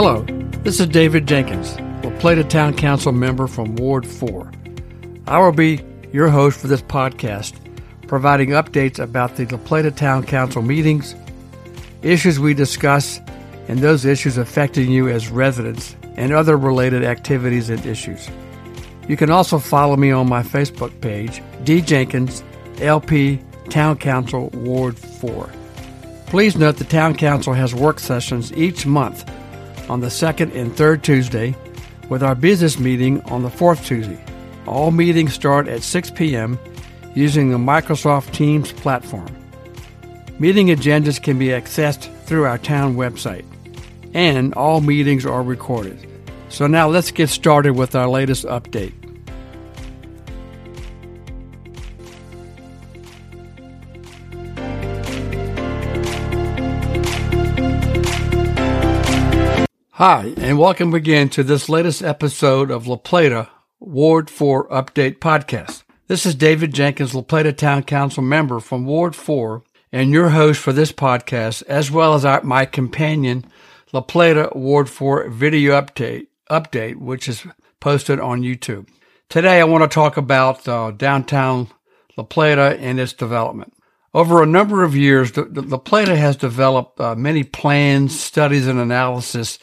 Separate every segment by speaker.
Speaker 1: Hello, this is David Jenkins, La Plata Town Council member from Ward 4. I will be your host for this podcast, providing updates about the La Plata Town Council meetings, issues we discuss, and those issues affecting you as residents, and other related activities and issues. You can also follow me on my Facebook page, D. Jenkins, LP Town Council Ward 4. Please note the Town Council has work sessions each month on the second and third Tuesday, with our business meeting on the fourth Tuesday. All meetings start at 6 p.m. using the Microsoft Teams platform. Meeting agendas can be accessed through our town website, and all meetings are recorded. So now let's get started with our latest update. Hi, and welcome again to this latest episode of La Plata Ward 4 Update Podcast. This is David Jenkins, La Plata Town Council member from Ward 4, and your host for this podcast, as well as our, my companion, La Plata Ward 4 video update, update, which is posted on YouTube. Today, I want to talk about uh, downtown La Plata and its development. Over a number of years, La Plata has developed uh, many plans, studies, and analysis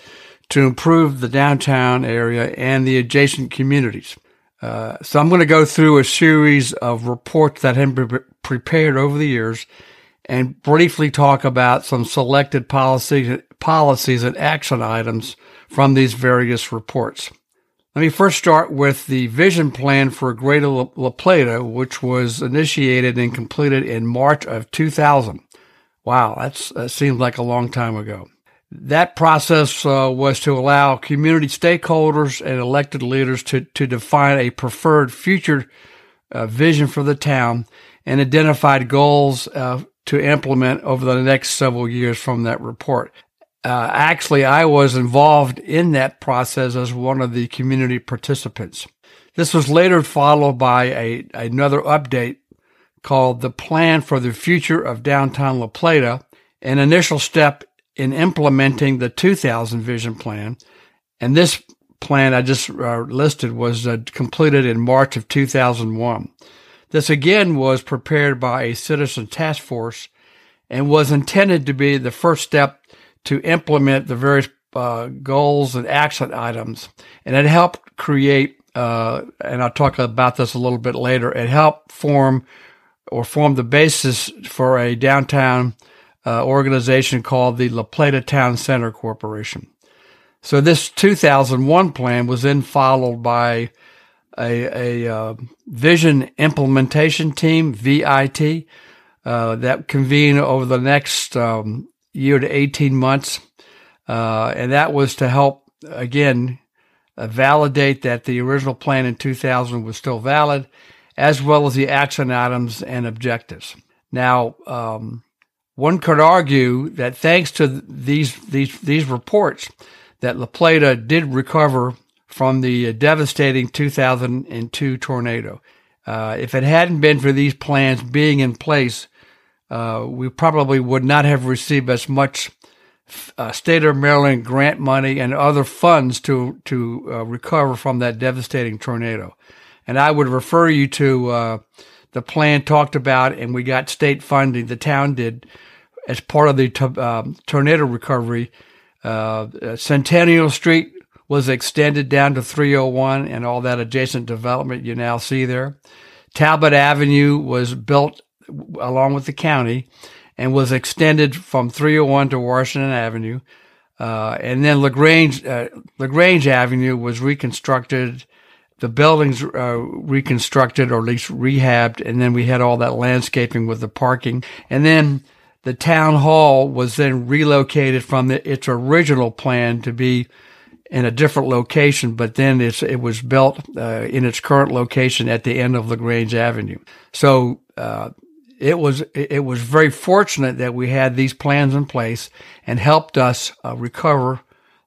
Speaker 1: to improve the downtown area and the adjacent communities. Uh, so I'm going to go through a series of reports that have been prepared over the years and briefly talk about some selected policies, policies and action items from these various reports. Let me first start with the vision plan for Greater La Plata, which was initiated and completed in March of 2000. Wow, that's, that seems like a long time ago. That process uh, was to allow community stakeholders and elected leaders to, to define a preferred future uh, vision for the town and identified goals uh, to implement over the next several years from that report. Uh, actually, I was involved in that process as one of the community participants. This was later followed by a, another update called the Plan for the Future of Downtown La Plata, an initial step in implementing the 2000 vision plan. And this plan I just uh, listed was uh, completed in March of 2001. This again was prepared by a citizen task force and was intended to be the first step to implement the various uh, goals and action items. And it helped create, uh, and I'll talk about this a little bit later, it helped form or form the basis for a downtown uh, organization called the La Plata Town Center Corporation. So this 2001 plan was then followed by a, a uh, vision implementation team, VIT, uh, that convened over the next um, year to 18 months. Uh, and that was to help, again, uh, validate that the original plan in 2000 was still valid, as well as the action items and objectives. Now, um, one could argue that thanks to these these these reports, that La Plata did recover from the devastating 2002 tornado. Uh, if it hadn't been for these plans being in place, uh, we probably would not have received as much uh, state of Maryland grant money and other funds to to uh, recover from that devastating tornado. And I would refer you to uh, the plan talked about, and we got state funding. The town did as part of the um, tornado recovery. Uh, Centennial Street was extended down to 301 and all that adjacent development you now see there. Talbot Avenue was built along with the county and was extended from 301 to Washington Avenue. Uh, and then La Grange, uh, La Grange Avenue was reconstructed. The buildings uh, reconstructed or at least rehabbed. And then we had all that landscaping with the parking. And then the town hall was then relocated from the, its original plan to be in a different location, but then it was built uh, in its current location at the end of La Grange Avenue. So uh, it was it was very fortunate that we had these plans in place and helped us uh, recover,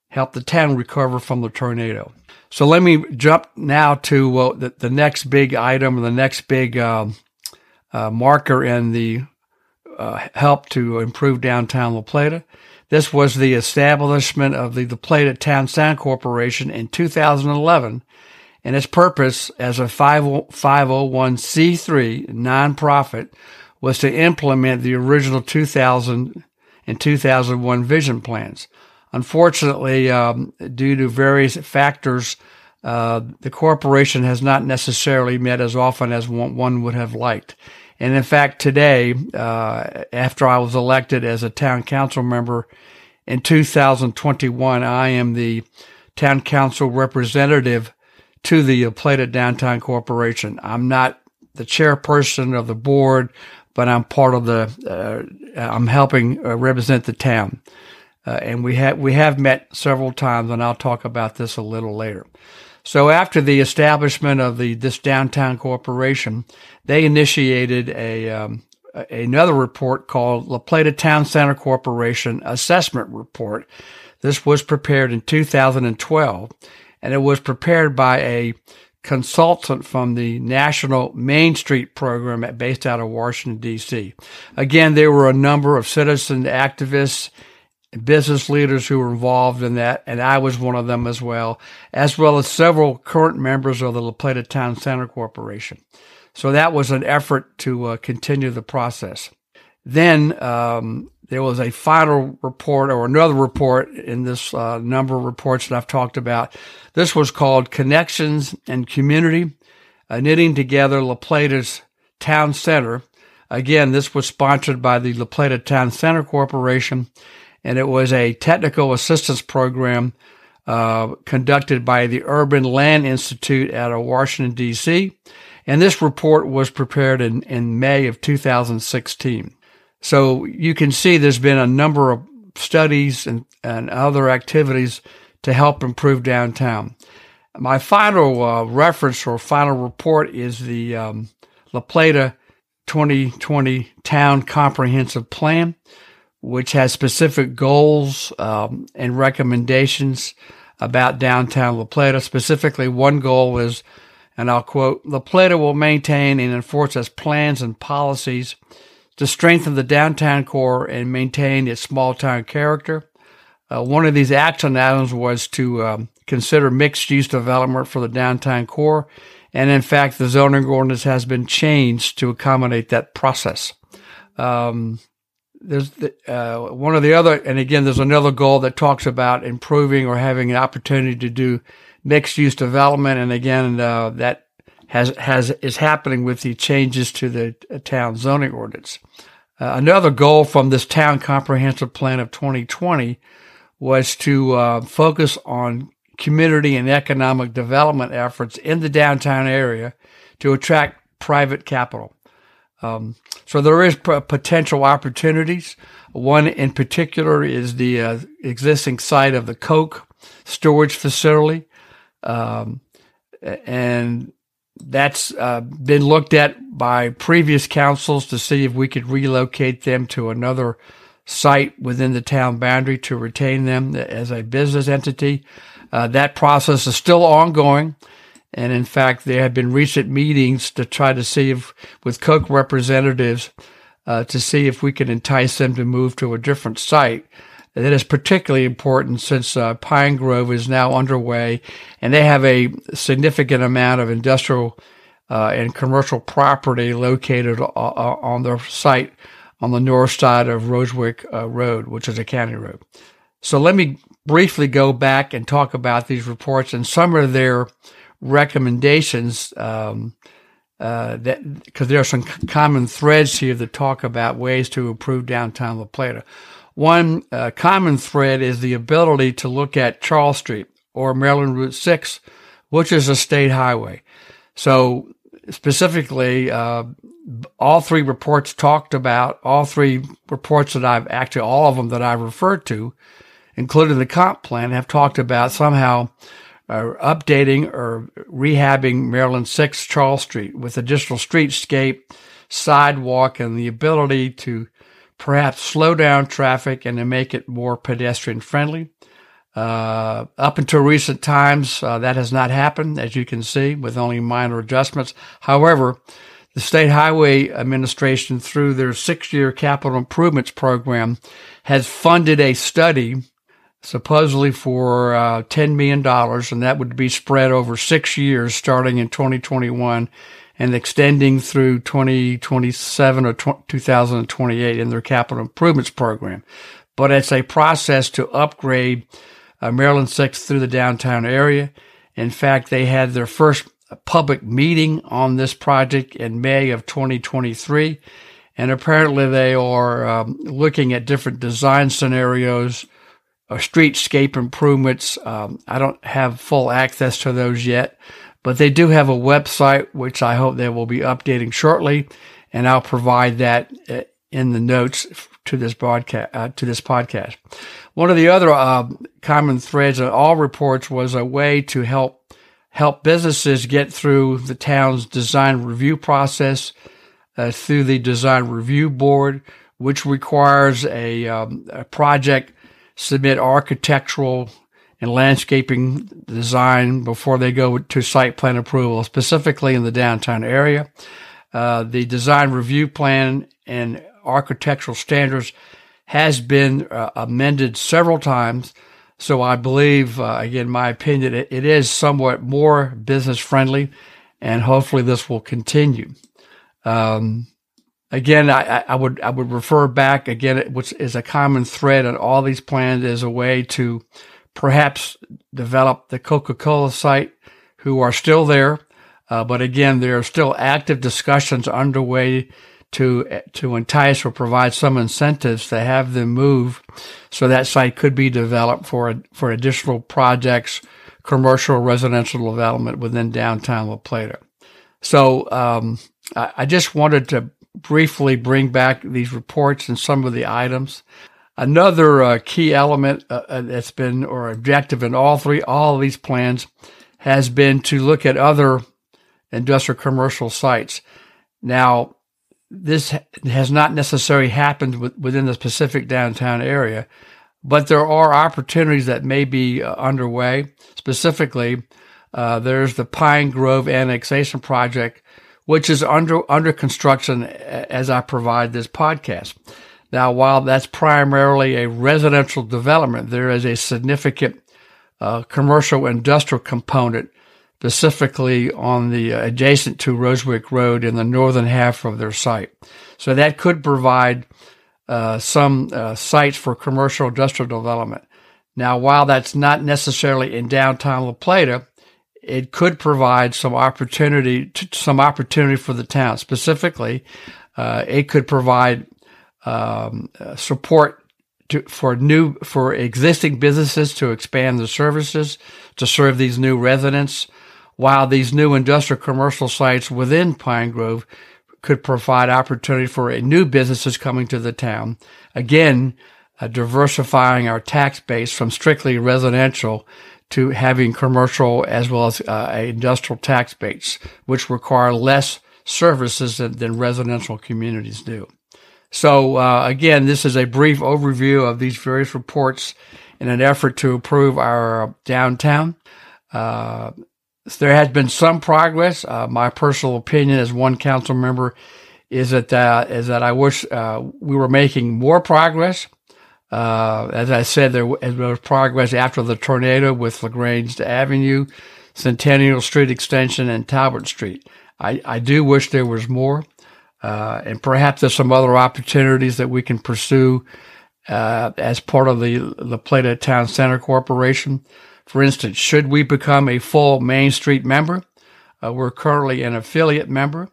Speaker 1: help the town recover from the tornado. So let me jump now to uh, the, the next big item, the next big um, uh, marker in the uh, help to improve downtown La Plata. This was the establishment of the La Plata Town Center Corporation in 2011 and its purpose as a 501c3 nonprofit was to implement the original 2000 and 2001 vision plans. Unfortunately, um, due to various factors, uh, the corporation has not necessarily met as often as one, would have liked. And in fact, today, uh, after I was elected as a town council member in 2021, I am the town council representative to the Plata Downtown Corporation. I'm not the chairperson of the board, but I'm part of the, uh, I'm helping uh, represent the town. Uh, and we have, we have met several times, and I'll talk about this a little later. So after the establishment of the this downtown corporation, they initiated a um, another report called La Plata Town Center Corporation Assessment Report. This was prepared in 2012, and it was prepared by a consultant from the National Main Street Program based out of Washington, D.C. Again, there were a number of citizen activists business leaders who were involved in that, and I was one of them as well, as well as several current members of the La Plata Town Center Corporation. So that was an effort to uh, continue the process. Then um, there was a final report or another report in this uh, number of reports that I've talked about. This was called Connections and Community, uh, knitting together La Plata's town center. Again, this was sponsored by the La Plata Town Center Corporation and it was a technical assistance program uh, conducted by the Urban Land Institute out of Washington, D.C. And this report was prepared in, in May of 2016. So you can see there's been a number of studies and, and other activities to help improve downtown. My final uh, reference or final report is the um, La Plata 2020 Town Comprehensive Plan which has specific goals um, and recommendations about downtown La Plata. Specifically, one goal is, and I'll quote, La Plata will maintain and enforce its plans and policies to strengthen the downtown core and maintain its small town character. Uh, one of these action items was to um, consider mixed use development for the downtown core. And in fact, the zoning ordinance has been changed to accommodate that process. Um, there's the, uh, one of the other, and again, there's another goal that talks about improving or having an opportunity to do mixed use development. And again, uh, that has, has, is happening with the changes to the town zoning ordinance. Uh, another goal from this town comprehensive plan of 2020 was to uh, focus on community and economic development efforts in the downtown area to attract private capital. Um, so there is p- potential opportunities. One in particular is the uh, existing site of the Coke storage facility, um, and that's uh, been looked at by previous councils to see if we could relocate them to another site within the town boundary to retain them as a business entity. Uh, that process is still ongoing. And in fact, there have been recent meetings to try to see if, with Coke representatives, uh, to see if we can entice them to move to a different site. That is particularly important since uh, Pine Grove is now underway and they have a significant amount of industrial uh, and commercial property located uh, uh, on their site on the north side of Rosewick uh, Road, which is a county road. So let me briefly go back and talk about these reports and some of their recommendations um, uh, that because there are some common threads here that talk about ways to improve downtown La Plata. One uh, common thread is the ability to look at Charles Street or Maryland Route 6, which is a state highway. So specifically, uh, all three reports talked about, all three reports that I've actually, all of them that I've referred to, including the comp plan, have talked about somehow uh, updating or rehabbing Maryland 6 Charles Street with additional streetscape, sidewalk, and the ability to perhaps slow down traffic and to make it more pedestrian friendly. Uh, up until recent times, uh, that has not happened, as you can see, with only minor adjustments. However, the State Highway Administration, through their six year capital improvements program, has funded a study supposedly for uh, $10 million, and that would be spread over six years starting in 2021 and extending through 2027 or 2028 in their capital improvements program. But it's a process to upgrade uh, Maryland 6 through the downtown area. In fact, they had their first public meeting on this project in May of 2023. And apparently they are um, looking at different design scenarios streetscape improvements. Um, I don't have full access to those yet, but they do have a website, which I hope they will be updating shortly. And I'll provide that uh, in the notes to this broadcast, uh, to this podcast. One of the other uh, common threads in all reports was a way to help help businesses get through the town's design review process uh, through the design review board, which requires a, um, a project submit architectural and landscaping design before they go to site plan approval, specifically in the downtown area. Uh, the design review plan and architectural standards has been uh, amended several times. So I believe, uh, again, my opinion, it, it is somewhat more business friendly, and hopefully this will continue. Um, again, I, I, would I would refer back again, which is a common thread on all these plans, as a way to perhaps develop the Coca Cola site, who are still there, uh, but again, there are still active discussions underway to to entice or provide some incentives to have them move, so that site could be developed for for additional projects, commercial residential development within downtown La Plata. So um, I, I just wanted to briefly bring back these reports and some of the items. Another uh, key element uh, uh, that's been or objective in all three all of these plans has been to look at other industrial commercial sites. Now, this has not necessarily happened within the specific downtown area, but there are opportunities that may be uh, underway. Specifically, uh, there's the Pine Grove annexation project, which is under under construction as I provide this podcast. Now, while that's primarily a residential development, there is a significant uh, commercial industrial component specifically on the uh, adjacent to Rosewick Road in the northern half of their site. So that could provide uh, some uh, sites for commercial industrial development. Now, while that's not necessarily in downtown La Plata, it could provide some opportunity, to, some opportunity for the town. Specifically, uh, it could provide um, support to, for new for existing businesses to expand their services to serve these new residents while these new industrial commercial sites within Pine Grove could provide opportunity for new businesses coming to the town. Again, uh, diversifying our tax base from strictly residential to having commercial as well as uh, industrial tax base, which require less services than, than residential communities do. So uh, again, this is a brief overview of these various reports in an effort to improve our downtown. Uh, there has been some progress. Uh, my personal opinion as one council member is that uh, is that I wish uh, we were making more progress. Uh, as I said, there was progress after the tornado with La Grange Avenue, Centennial Street Extension, and Talbot Street. I, I do wish there was more, uh, and perhaps there's some other opportunities that we can pursue uh, as part of the La Plata Town Center Corporation. For instance, should we become a full Main Street member? Uh, we're currently an affiliate member.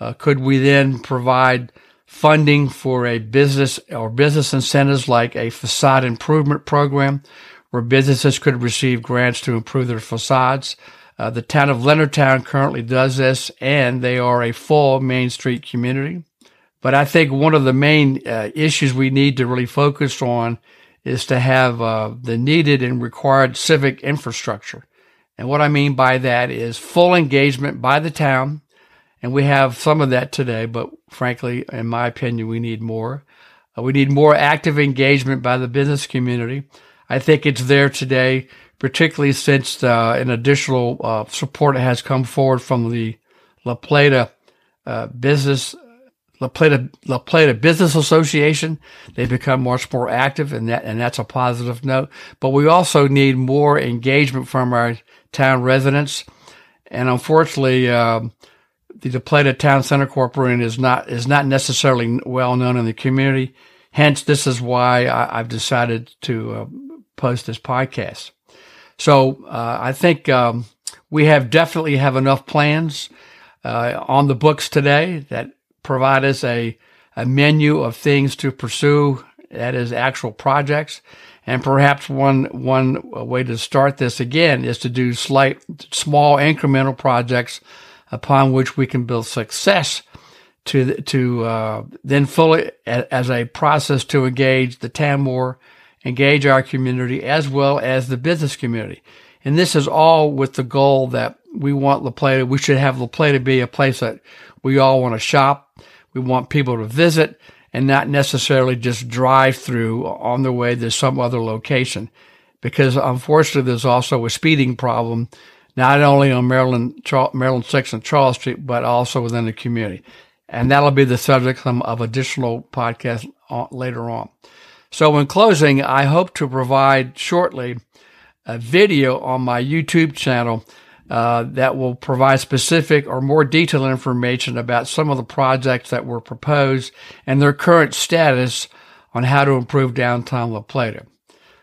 Speaker 1: Uh, could we then provide funding for a business or business incentives like a facade improvement program where businesses could receive grants to improve their facades? Uh, the town of Leonardtown currently does this and they are a full Main Street community. But I think one of the main uh, issues we need to really focus on is to have uh, the needed and required civic infrastructure. And what I mean by that is full engagement by the town. And we have some of that today, but frankly, in my opinion, we need more. Uh, we need more active engagement by the business community. I think it's there today, particularly since uh, an additional uh, support has come forward from the La Plata uh, business La Plata, La Plata Business Association. They've become much more active and that, and that's a positive note. But we also need more engagement from our town residents. And unfortunately, um, the Plata Town Center Corporation is not, is not necessarily well known in the community. Hence, this is why I, have decided to uh, post this podcast. So, uh, I think, um, we have definitely have enough plans, uh, on the books today that provide us a, a menu of things to pursue. That is actual projects. And perhaps one, one way to start this again is to do slight, small incremental projects upon which we can build success to, to, uh, then fully as a process to engage the TAMWAR, engage our community as well as the business community. And this is all with the goal that we want La Plata, we should have La Plata be a place that we all want to shop, we want people to visit and not necessarily just drive through on their way to some other location. Because unfortunately, there's also a speeding problem, not only on Maryland, Maryland 6 and Charles Street, but also within the community. And that'll be the subject of additional podcasts later on. So in closing, I hope to provide shortly a video on my YouTube channel uh, that will provide specific or more detailed information about some of the projects that were proposed and their current status on how to improve downtown La Plata.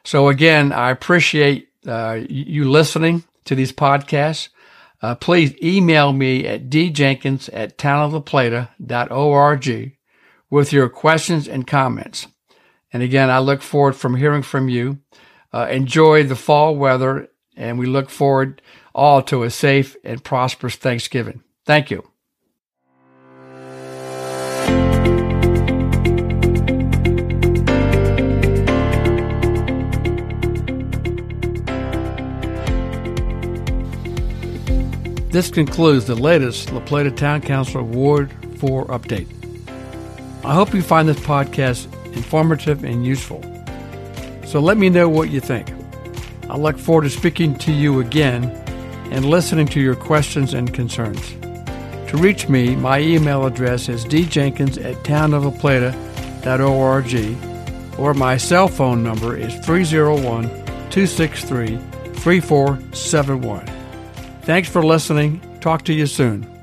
Speaker 1: So again, I appreciate uh, you listening to these podcasts. Uh, please email me at djenkins at townoflaplata.org with your questions and comments. And again, I look forward from hearing from you. Uh, enjoy the fall weather, and we look forward all to a safe and prosperous Thanksgiving. Thank you. This concludes the latest La Plata Town Council Ward 4 update. I hope you find this podcast informative and useful. So let me know what you think. I look forward to speaking to you again and listening to your questions and concerns. To reach me, my email address is djenkins at townoflaplata.org or my cell phone number is 301 263 3471. Thanks for listening. Talk to you soon.